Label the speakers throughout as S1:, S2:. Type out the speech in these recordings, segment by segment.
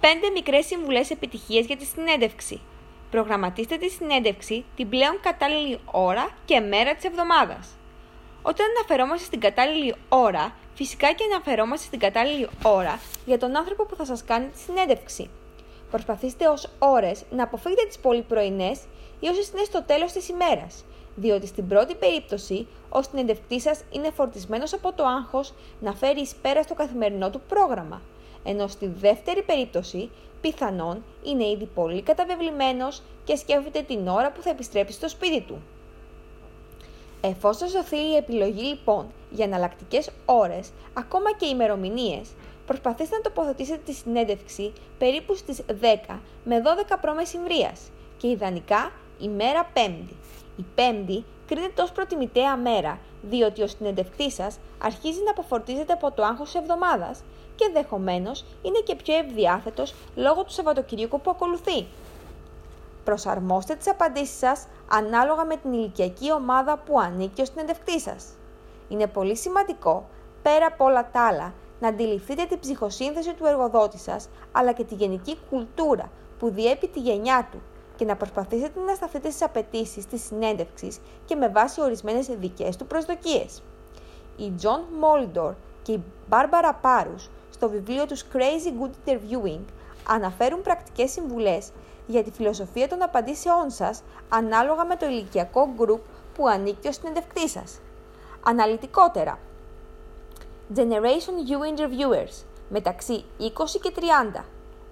S1: 5 μικρές συμβουλές επιτυχίας για τη συνέντευξη. Προγραμματίστε τη συνέντευξη την πλέον κατάλληλη ώρα και μέρα της εβδομάδας. Όταν αναφερόμαστε στην κατάλληλη ώρα, φυσικά και αναφερόμαστε στην κατάλληλη ώρα για τον άνθρωπο που θα σας κάνει τη συνέντευξη. Προσπαθήστε ως ώρες να αποφύγετε τις πολύ πρωινές ή όσες είναι στο τέλος της ημέρας, διότι στην πρώτη περίπτωση ο συνεντευτής σας είναι φορτισμένος από το άγχος να φέρει εις πέρα στο καθημερινό του πρόγραμμα, ενώ στη δεύτερη περίπτωση πιθανόν είναι ήδη πολύ καταβεβλημένος και σκέφτεται την ώρα που θα επιστρέψει στο σπίτι του. Εφόσον σωθεί η επιλογή λοιπόν για εναλλακτικές ώρες, ακόμα και ημερομηνίες, προσπαθήστε να τοποθετήσετε τη συνέντευξη περίπου στις 10 με 12 π.μ. και ιδανικά ημέρα Πέμπτη. Η Πέμπτη κρίνεται ως προτιμητέα μέρα, διότι ο συνεντευκτής σας αρχίζει να αποφορτίζεται από το άγχος της εβδομάδας και ενδεχομένως είναι και πιο ευδιάθετος λόγω του Σαββατοκυριακού που ακολουθεί. Προσαρμόστε τις απαντήσεις σας ανάλογα με την ηλικιακή ομάδα που ανήκει ο συνεντευκτής σας. Είναι πολύ σημαντικό, πέρα από όλα τα άλλα, να αντιληφθείτε την ψυχοσύνθεση του εργοδότη σας, αλλά και τη γενική κουλτούρα που διέπει τη γενιά του και να προσπαθήσετε να σταθείτε στις απαιτήσεις της συνέντευξης και με βάση ορισμένες δικές του προσδοκίες. Η John Moldor και η Barbara Parus στο βιβλίο τους Crazy Good Interviewing αναφέρουν πρακτικές συμβουλές για τη φιλοσοφία των απαντήσεών σας ανάλογα με το ηλικιακό group που ανήκει ο συνεντευκτής σας. Αναλυτικότερα, Generation U Interviewers μεταξύ 20 και 30.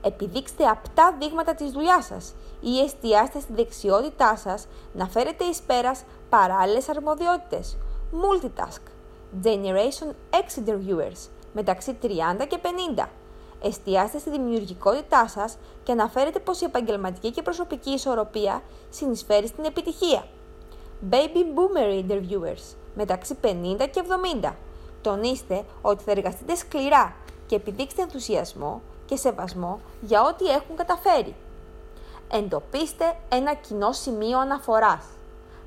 S1: Επιδείξτε απτά δείγματα της δουλειάς σας ή εστιάστε στη δεξιότητά σας να φέρετε εις πέρας παράλληλες αρμοδιότητες. Multitask. Generation X Interviewers μεταξύ 30 και 50. Εστιάστε στη δημιουργικότητά σας και αναφέρετε πως η επαγγελματική και προσωπική ισορροπία συνεισφέρει στην επιτυχία. Baby Boomer Interviewers μεταξύ 50 και 70. Τονίστε ότι θα εργαστείτε σκληρά και επιδείξτε ενθουσιασμό και σεβασμό για ό,τι έχουν καταφέρει. Εντοπίστε ένα κοινό σημείο αναφοράς.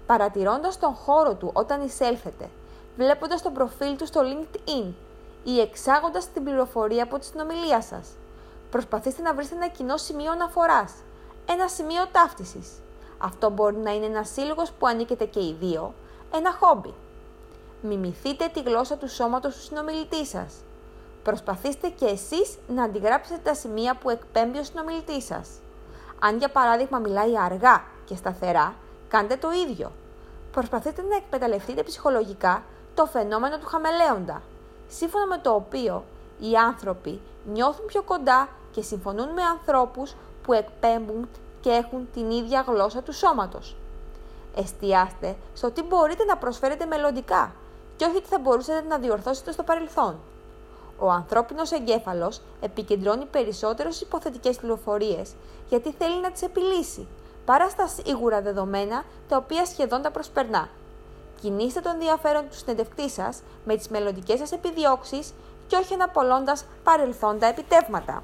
S1: Παρατηρώντας τον χώρο του όταν εισέλθετε, βλέποντας το προφίλ του στο LinkedIn ή εξάγοντας την πληροφορία από τη συνομιλία σας. Προσπαθήστε να βρείτε ένα κοινό σημείο αναφοράς, ένα σημείο ταύτισης. Αυτό μπορεί να είναι ένας σύλλογος που ανήκετε και οι δύο, ένα χόμπι. Μιμηθείτε τη γλώσσα του σώματος του συνομιλητή σας. Προσπαθήστε και εσείς να αντιγράψετε τα σημεία που εκπέμπει ο συνομιλητής σας. Αν για παράδειγμα μιλάει αργά και σταθερά, κάντε το ίδιο. Προσπαθείτε να εκμεταλλευτείτε ψυχολογικά το φαινόμενο του χαμελέοντα σύμφωνα με το οποίο οι άνθρωποι νιώθουν πιο κοντά και συμφωνούν με ανθρώπους που εκπέμπουν και έχουν την ίδια γλώσσα του σώματος. Εστιάστε στο τι μπορείτε να προσφέρετε μελλοντικά και όχι τι θα μπορούσατε να διορθώσετε στο παρελθόν. Ο ανθρώπινος εγκέφαλος επικεντρώνει περισσότερο στις υποθετικές πληροφορίες γιατί θέλει να τις επιλύσει, παρά στα σίγουρα δεδομένα τα οποία σχεδόν τα προσπερνά. Κινήστε τον ενδιαφέρον του συνεντευκτή σας με τις μελλοντικές σας επιδιώξεις και όχι αναπολώντας παρελθόντα επιτεύγματα.